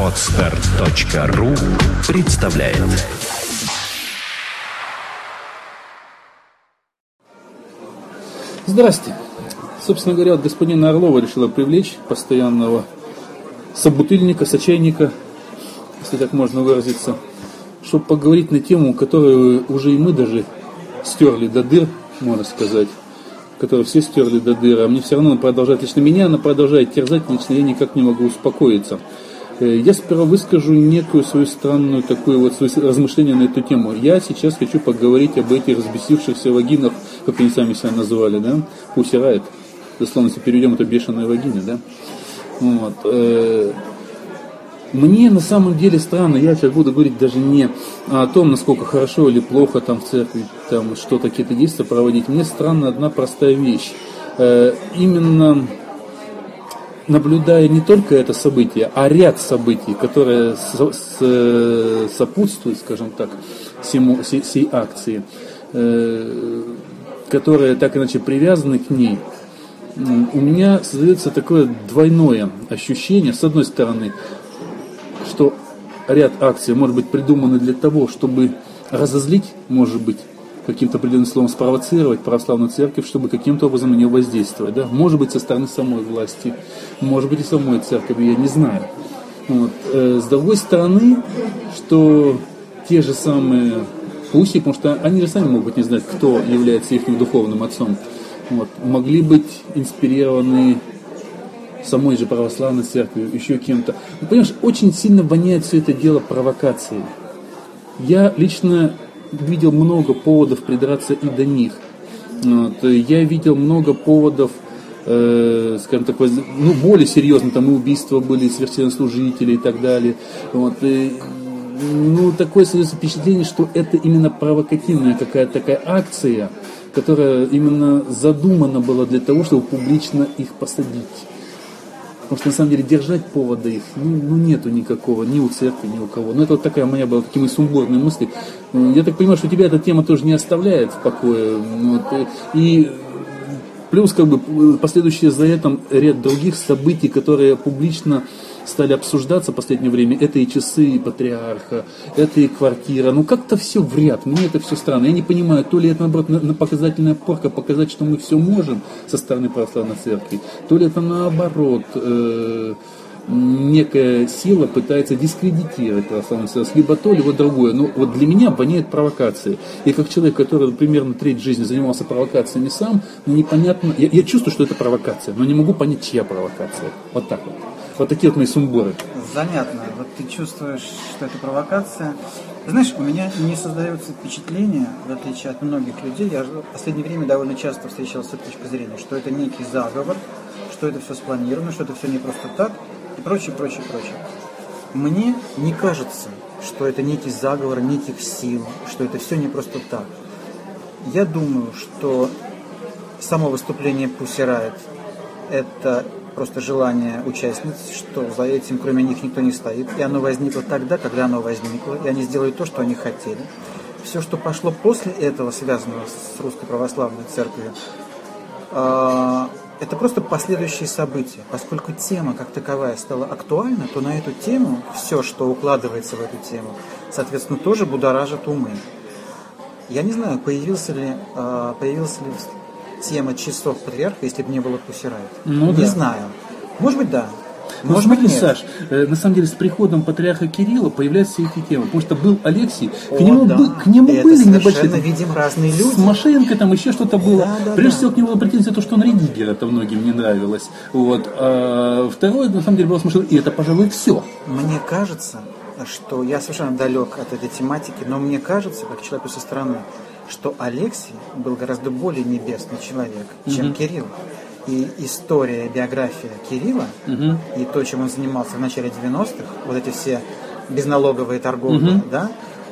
Отстар.ру представляет Здрасте. Собственно говоря, вот господина Орлова решила привлечь постоянного собутыльника, сочайника, если так можно выразиться, чтобы поговорить на тему, которую уже и мы даже стерли до дыр, можно сказать, которую все стерли до дыр, а мне все равно она продолжает, лично меня она продолжает терзать, лично я никак не могу успокоиться. Э, Я сперва выскажу некую свою странную такую вот свои размышления на эту тему. Я сейчас хочу поговорить об этих разбесившихся вагинах, как они сами себя называли, да, Пусирает. Дословно, если переведем, это бешеная вагина, да. Вот. Мне на самом деле странно, я сейчас буду говорить даже не о том, насколько хорошо или плохо там в церкви, там что-то, какие-то действия проводить. Мне странна одна простая вещь. Э, Именно наблюдая не только это событие, а ряд событий, которые со- с- сопутствуют, скажем так, всему, всей, всей акции, э, которые так иначе привязаны к ней, у меня создается такое двойное ощущение. С одной стороны, ряд акций может быть придуманы для того, чтобы разозлить, может быть, каким-то определенным словом спровоцировать православную церковь, чтобы каким-то образом на нее воздействовать. Да? Может быть, со стороны самой власти, может быть, и самой церкви, я не знаю. Вот. Э, С другой стороны, что те же самые пуси, потому что они же сами могут не знать, кто является их духовным отцом, вот, могли быть инспирированы самой же православной церковью, еще кем-то. Ну, понимаешь, очень сильно воняет все это дело провокацией. Я лично видел много поводов придраться и до них. Вот, я видел много поводов, э, скажем так, ну, более серьезно, там и убийства были священнослужителей и так далее. Вот, и, ну, такое создается впечатление, что это именно провокативная какая-то такая акция, которая именно задумана была для того, чтобы публично их посадить. Потому что на самом деле держать повода их, ну, ну нету никакого, ни у церкви, ни у кого. Ну это вот такая моя была, такие сумбурные мысли. Ну, Я так понимаю, что тебя эта тема тоже не оставляет в покое. Вот, э, и плюс как бы последующие за этим ряд других событий, которые публично стали обсуждаться в последнее время. Это и часы патриарха, это и квартира. Ну как-то все в ряд. Мне это все странно. Я не понимаю, то ли это наоборот на, на показательная порка, показать, что мы все можем со стороны православной церкви, то ли это наоборот э, некая сила пытается дискредитировать православную церковь, либо то, либо другое. Но вот для меня воняет провокации. И как человек, который примерно треть жизни занимался провокациями сам, ну, непонятно, я, я чувствую, что это провокация, но не могу понять, чья провокация. Вот так вот. Вот такие вот мои сумбуры. Занятно. Вот ты чувствуешь, что это провокация. Знаешь, у меня не создается впечатление, в отличие от многих людей, я в последнее время довольно часто встречался с этой точки зрения, что это некий заговор, что это все спланировано, что это все не просто так, и прочее, прочее, прочее. Мне не кажется, что это некий заговор неких сил, что это все не просто так. Я думаю, что само выступление Pussy это просто желание участниц, что за этим кроме них никто не стоит. И оно возникло тогда, когда оно возникло, и они сделали то, что они хотели. Все, что пошло после этого, связанного с Русской Православной Церковью, а, это просто последующие события. Поскольку тема как таковая стала актуальна, то на эту тему, все, что укладывается в эту тему, соответственно, тоже будоражит умы. Я не знаю, появился ли, а, появилась ли тема часов патриарха, если бы не было Пусирайт. Ну не да. знаю. Может быть, да. Ну, Может быть, нет. Саш, э, на самом деле с приходом патриарха Кирилла появляются эти темы. Потому что был Алексий, к О, нему, да. бы- к нему Это были небольшие... видим разные С люди. Машенко там еще что-то было. Да, да, Прежде да. всего, к нему была претензия то, что он редигер, это многим не нравилось. Вот. А второе, на самом деле, было с Машенко, и это, пожалуй, все. Мне кажется, что я совершенно далек от этой тематики, но мне кажется, как человеку со стороны, что Алексей был гораздо более небесный человек, чем Кирилл. И история, биография Кирилла и то, чем он занимался в начале 90-х, вот эти все безналоговые торговли, да,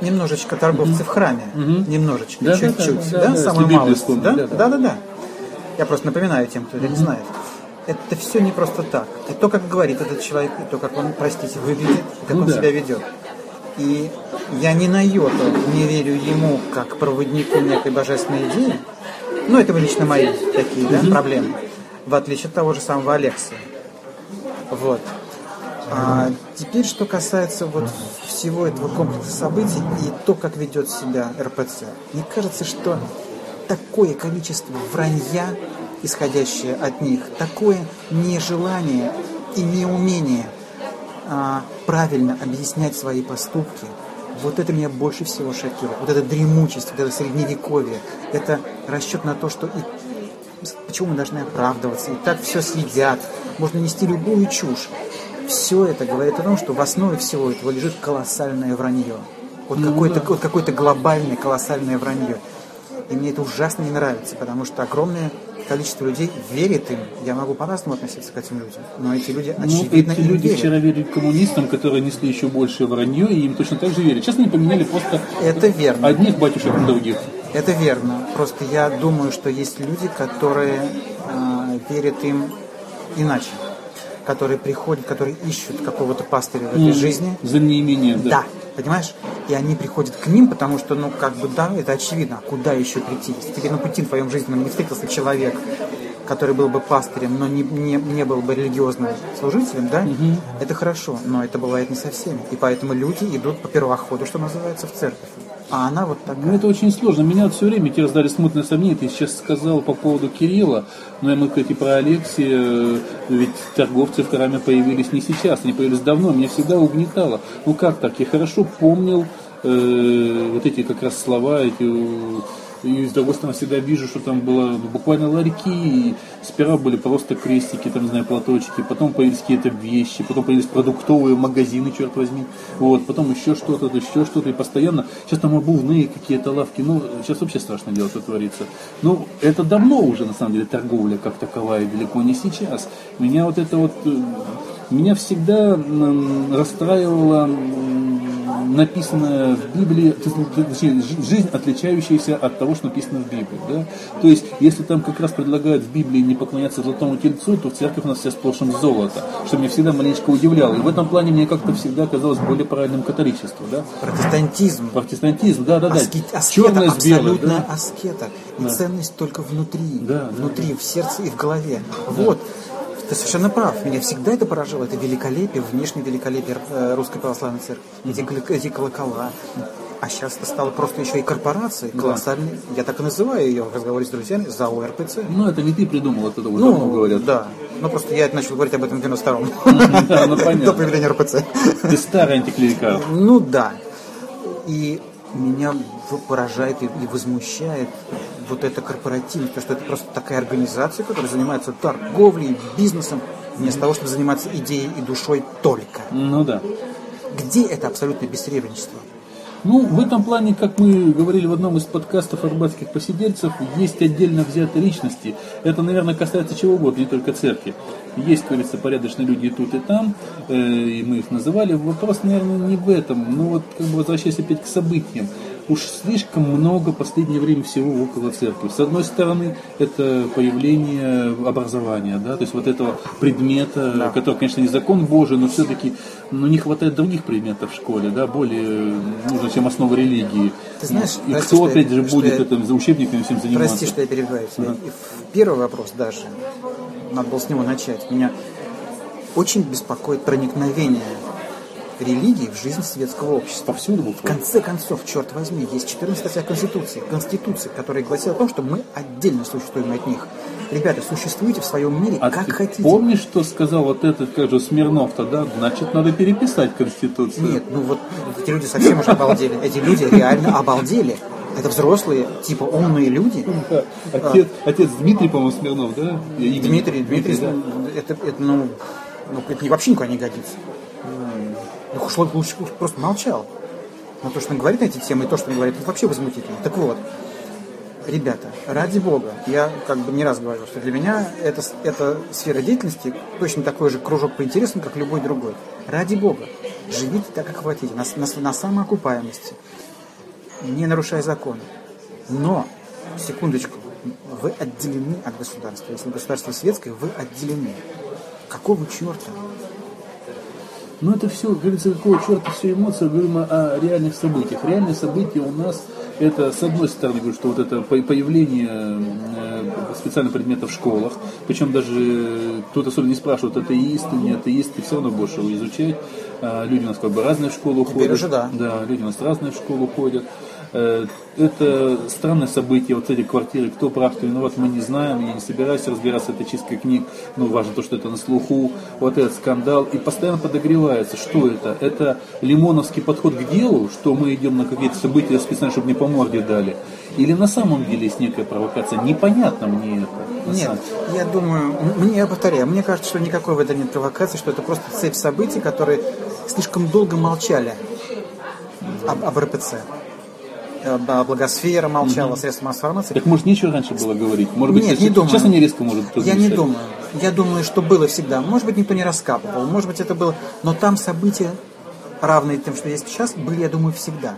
немножечко торговцы в храме, немножечко, Да, да, да, да, да, да, самую если Библию малость, вспомнить, да, да, да. да, да, да. Я просто напоминаю тем, кто это не знает. Это все не просто так. И то, как говорит этот человек, и то, как он, простите, выглядит, и как Ну он да. себя ведет. И я ни на йоту не верю ему как проводнику некой божественной идеи. Ну, это лично мои такие да, проблемы. В отличие от того же самого Алексия. Вот. А теперь, что касается вот всего этого комплекса событий и то, как ведет себя РПЦ. Мне кажется, что такое количество вранья, исходящее от них, такое нежелание и неумение а, правильно объяснять свои поступки, вот это меня больше всего шокирует. Вот эта дремучесть, вот это средневековье, это расчет на то, что и почему мы должны оправдываться, и так все съедят, можно нести любую чушь. Все это говорит о том, что в основе всего этого лежит колоссальное вранье. Вот Ну какое-то да. вот какое-то глобальное колоссальное вранье. И мне это ужасно не нравится, потому что огромное количество людей верит им. Я могу по-разному относиться к этим людям, но эти люди Ну, очевидно эти люди верят. вчера верили коммунистам, которые несли еще больше вранье, и им точно так же верят. Сейчас они поменяли просто Это верно. одних батюшек на других. Это верно. Просто я думаю, что есть люди, которые а, верят им иначе. Которые приходят, которые ищут какого-то пастыря в этой жизни. За неимением, да. Да, понимаешь? И они приходят к ним, потому что, ну, как бы, да, это очевидно. А куда еще прийти? Если тебе на пути в твоем жизненном не встретился человек, который был бы пастырем, но не, не, не был бы религиозным служителем, да, это хорошо, но это бывает не со всеми. И поэтому люди идут по первоходу, что называется, в церковь. А она вот такая. Ну, это очень сложно. Меня все время те раздали смутное сомнение. Ты сейчас сказал по поводу Кирилла, но я могу сказать и про Алексия, э, ведь торговцы в храме появились не сейчас, они появились давно. Меня всегда угнетало. Ну как так? Я хорошо помнил э, вот эти как раз слова, эти и с другой стороны всегда вижу, что там было буквально ларьки, и сперва были просто крестики, там, не знаю, платочки, потом появились какие-то вещи, потом появились продуктовые магазины, черт возьми, вот, потом еще что-то, еще что-то, и постоянно, сейчас там обувные какие-то лавки, ну, сейчас вообще страшно дело, что творится. Ну, это давно уже, на самом деле, торговля как таковая, далеко не сейчас. Меня вот это вот, э, меня всегда расстраивало м, написанное в Библии, есть, точнее, жи- жизнь, отличающаяся от того, что написано в Библии. Да? То есть, если там как раз предлагают в Библии не поклоняться золотому тельцу, то в церковь у нас вся сплошь из золота, что меня всегда маленечко удивляло. И в этом плане мне как-то всегда казалось более правильным католичество. Да? Протестантизм. Протестантизм, да, да, да. Аскет- аскета, Черное с белым. да. аскета. И ценность только внутри. Да, да, внутри, в сердце и в голове. Вот. Ты совершенно прав. Меня всегда это поражало. Это великолепие, внешнее великолепие э, Русской Православной Церкви. Эти, эти колокола. А сейчас это стало просто еще и корпорацией колоссальной. Я так и называю ее в разговоре с друзьями ЗАО РПЦ. Ну, это не ты придумал, это уже давно говорят. да. Ну, просто я начал говорить об этом в 92-м. Да, ну, понятно. До появления РПЦ. Ты старый антиклерикал. Ну да. И меня поражает и возмущает вот эта корпоративность, потому что это просто такая организация, которая занимается торговлей, бизнесом, вместо того, чтобы заниматься идеей и душой только. Ну да. Где это абсолютное бессеребреничество? Ну, в этом плане, как мы говорили в одном из подкастов арбатских посидельцев, есть отдельно взятые личности. Это, наверное, касается чего угодно, не только церкви. Есть, говорится, порядочные люди и тут, и там, э, и мы их называли. Вопрос, наверное, не в этом. Но вот, как бы возвращаясь опять к событиям. Уж слишком много в последнее время всего около церкви. С одной стороны, это появление образования, да, то есть вот этого предмета, который, конечно, не закон Божий, но все-таки ну, не хватает других предметов в школе, да, более нужно, чем основа религии. Ты знаешь, и прости, кто, что я- опять же, будет я- этим за учебниками всем заниматься? Прости, что я перебиваю тебя. И в- Первый вопрос даже, надо было с него начать. Меня очень беспокоит проникновение религии в жизнь светского общества. Повсюду В буквально. конце концов, черт возьми, есть 14 статья Конституции, Конституции, которая гласит о том, что мы отдельно существуем от них. Ребята, существуйте в своем мире А как ты хотите. помнишь, что сказал вот этот, как же, Смирнов тогда? Значит, надо переписать Конституцию. Нет, ну вот эти люди совсем уже обалдели. Эти люди реально обалдели. Это взрослые, типа умные люди. Да. Отец, отец Дмитрий, по-моему, Смирнов, да? Имя- Дмитрий, Дмитрий, да. это, это, ну, ну, это вообще никуда не годится. Лучше, лучше просто молчал. Но то, что он говорит на эти темы, и то, что он говорит, это вообще возмутительно. Так вот, ребята, ради бога, я как бы не раз говорил, что для меня это, эта сфера деятельности точно такой же кружок по интересам, как любой другой. Ради бога, живите так, как хотите, на, на, на самоокупаемости, не нарушая законы. Но, секундочку, вы отделены от государства. Если государство светское, вы отделены. Какого черта? Ну это все, говорится, какого черта все эмоции, говорим о, о реальных событиях. Реальные события у нас, это с одной стороны, говорю, что вот это по- появление э, специальных предметов в школах. Причем даже тут особенно не спрашивают, атеисты, не атеисты, все равно больше его изучать. А, люди у нас как бы разные в школу Теперь ходят. уже да. Да, люди у нас разные в школу ходят. Э, Это странное событие, вот эти квартиры, кто прав, кто виноват, мы не знаем, я не собираюсь разбираться, это чистка книг, ну, важно то, что это на слуху, вот этот скандал, и постоянно подогревается, что это? Это лимоновский подход к делу, что мы идем на какие-то события специально, чтобы не по морде дали, или на самом деле есть некая провокация, непонятно мне это. Нет, самом- я думаю, мне, я повторяю, мне кажется, что никакой в этом нет провокации, что это просто цепь событий, которые слишком долго молчали об, об РПЦ. Э, Благосфера молчала, средства массовой информации. Так может нечего раньше было говорить? Может быть, Нет, если- не думаю. сейчас они резко может Я не думаю. Я думаю, что было всегда. Может быть, никто не раскапывал, может быть, это было... Но там события, равные тем, что есть сейчас, были, я думаю, всегда.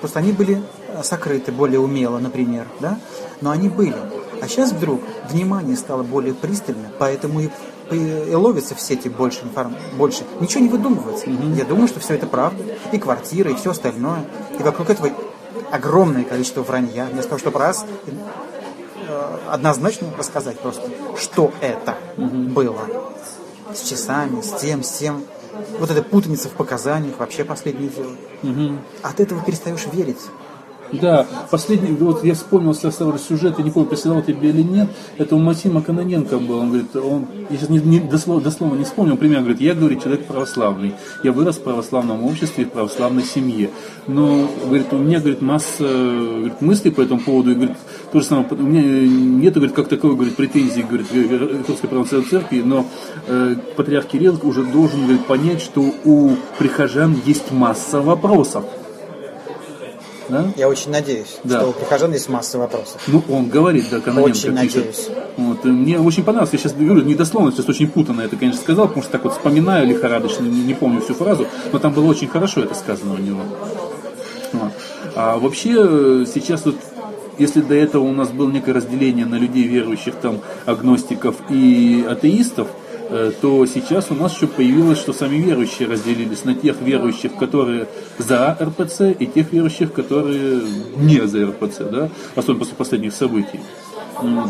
Просто они были э, сокрыты более умело, например, да? Но они были. А сейчас вдруг внимание стало более пристальным, поэтому и, и- ловится в сети больше информ... больше. Ничего не выдумывается. Я думаю, что все это правда. И квартира, и все остальное. И вокруг этого огромное количество вранья. Вместо того, чтобы раз э, однозначно рассказать просто, что это было. С часами, с тем, с тем. Вот эта путаница в показаниях, вообще последнее дело. От этого перестаешь верить. Да, последний, вот я вспомнил сразу сюжет, я не помню, присылал тебе или нет, это у Максима Каноненко был, он говорит, он, я сейчас не, не- дословно, дословно не вспомнил, пример, говорит, я, говорит, человек православный, я вырос в православном обществе, в православной семье, но, говорит, у меня, говорит, масса говорит, мыслей по этому поводу, и, говорит, то же самое, у меня нет, говорит, как таковой, говорит, претензий, говорит, Русской Православной Церкви, но э, патриарх Кирилл уже должен, говорит, понять, что у прихожан есть масса вопросов. Да? Я очень надеюсь, Да. что у прихожан есть масса вопросов. Ну, он говорит, да, Каноненко Очень пишет. надеюсь. Вот, и мне очень понравилось. Я сейчас говорю, не дословно, сейчас очень путанно это, конечно, сказал, потому что так вот вспоминаю лихорадочно, не, не помню всю фразу, но там было очень хорошо это сказано у него. Вот. А вообще э, сейчас вот если до этого у нас было некое разделение на людей верующих, там, агностиков и атеистов, то сейчас у нас еще появилось, что сами верующие разделились на тех верующих, которые за РПЦ, и тех верующих, которые не за РПЦ, да, особенно после последних событий.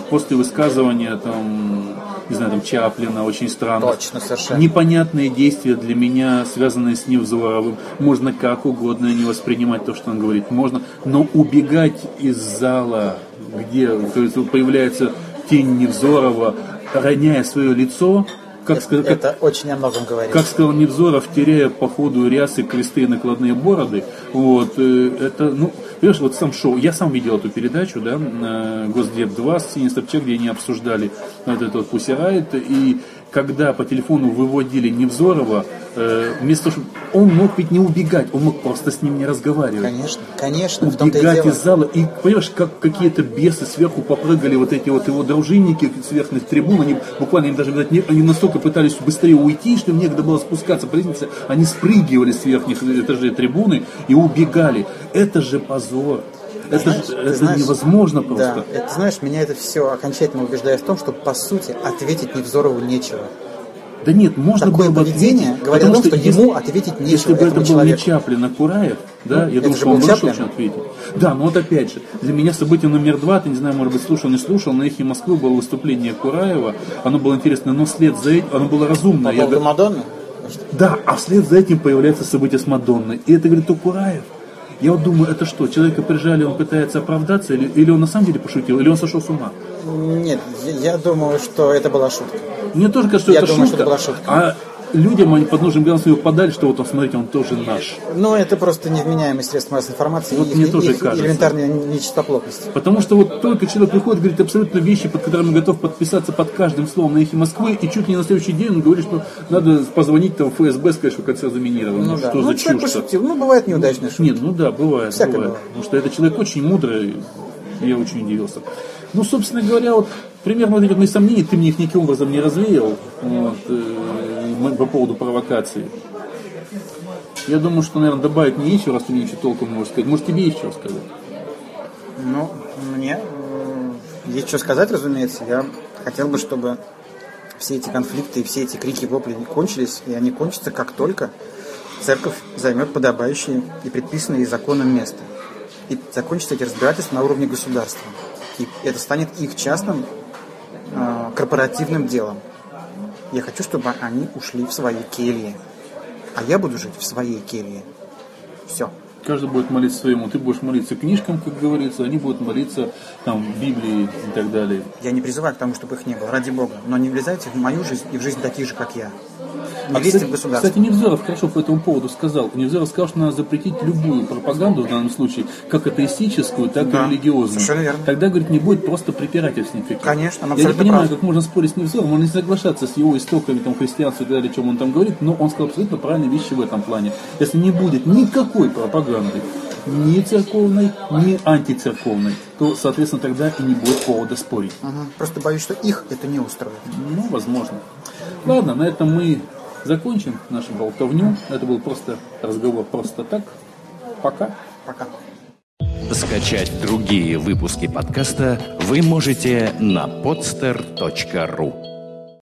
После высказывания там, не знаю, там Чаплина, очень странно. Точно, совершенно. Непонятные действия для меня, связанные с Невзоровым. Можно как угодно не воспринимать то, что он говорит. Можно, но убегать из зала, где как говорится, появляется тень Невзорова, роняя свое лицо, как, сказать, как, Это очень о многом говорит. как сказал Невзоров, теряя по ходу рясы, кресты и накладные бороды, вот, э, это, ну, понимаешь, вот сам шоу, я сам видел эту передачу, да, на Госдеп 2 с Синей Собчак, где они обсуждали вот этот вот Riot, и когда по телефону выводили Невзорова, э, вместо того. Он мог ведь не убегать, он мог просто с ним не разговаривать Конечно, конечно, убегать дело. из зала. И понимаешь, как какие-то бесы сверху попрыгали, вот эти вот его дружинники с верхних трибун, они буквально им даже, видать, не- они настолько пытались быстрее уйти, что им некогда было спускаться по лестнице, они спрыгивали с верхних этажей трибуны и убегали. Это же позор. Это, Знаешь, это знаешь, невозможно Да, просто. это знаешь, меня это все окончательно убеждает в том, что по сути ответить Невзорову нечего. Да нет, можно Такое было бы поведение ответить, говорит о потому том, что ему ответить нечего, Если бы это этому был человеку. не Чаплин, а Кураев, да, Ну, я думаю, что он Чаплин. очень ответит. Да, но вот опять же, для меня событие номер два, ты не знаю, может быть, слушал, не слушал, на эхе Москвы было выступление Кураева, оно было интересно, но вслед за этим, оно было разумное. По Я поводу говорю, Мадонны? да, а вслед за этим появляется событие с Мадонной. И это, говорит, у Кураев. Я вот думаю, это что, человека прижали, он пытается оправдаться, или, или он на самом деле пошутил, или он сошел с ума? Нет, я, я думаю, что это была шутка. Мне тоже кажется, что Я это думаю, шутка, что это была шутка. а людям они под нужным глазом подали, что вот он, смотрите, он тоже наш. Но это просто невменяемые средства массовой информации Вот и мне их, тоже их кажется. элементарная нечистоплотность. Потому что вот только человек приходит, говорит абсолютно вещи, под которыми готов подписаться под каждым словом на эхе Москвы, и чуть не на следующий день он говорит, что надо позвонить там в ФСБ, сказать, что кольцо заминировано. Ну, Ну, да. что ну, за чушь пошутил. Ну, бывает неудачная шутка. Нет, ну да, бывает, Всякое бывает. бывает. Потому что этот человек очень мудрый, я очень удивился. Ну, собственно говоря, вот примерно вот эти мои ты мне их никаким образом не развеял вот, э, по поводу провокации. Я думаю, что, наверное, добавить мне нечего, раз ты мне ничего толком можешь сказать. Может, тебе что сказать? Ну, мне м, есть что сказать, разумеется. Я хотел бы, чтобы все эти конфликты и все эти крики вопли кончились, и они кончатся, как только церковь займет подобающее и предписанное законом место. И закончатся эти разбирательства на уровне государства. И это станет их частным э, корпоративным делом. Я хочу, чтобы они ушли в свои кельи. А я буду жить в своей келье. Все. Каждый будет молиться своему. Ты будешь молиться книжкам, как говорится, они будут молиться там Библии и так далее. Я не призываю к тому, чтобы их не было, ради Бога. Но не влезайте в мою жизнь и в жизнь таких же, как я. А, лезьте кстати, в государство. кстати, Невзоров хорошо по этому поводу сказал. Невзоров сказал, что надо запретить любую пропаганду в данном случае, как атеистическую, так Да, и религиозную. совершенно верно. Тогда, говорит, не будет просто препирательств никаких. Конечно, он Я не понимаю, прав. как можно спорить с Невзоровым, он не соглашаться с его истоками там, христианства и так далее, о чем он там говорит, но он сказал абсолютно правильные вещи в этом плане. Если не будет никакой пропаганды, ни церковной, ни антицерковной, то, соответственно, тогда и не будет повода спорить. Мгм. Просто боюсь, что их это не устроит. Ну, возможно. Ладно, на этом мы закончим нашу болтовню. Это был просто разговор просто так. Пока. Пока. Скачать другие выпуски подкаста вы можете на podster.ru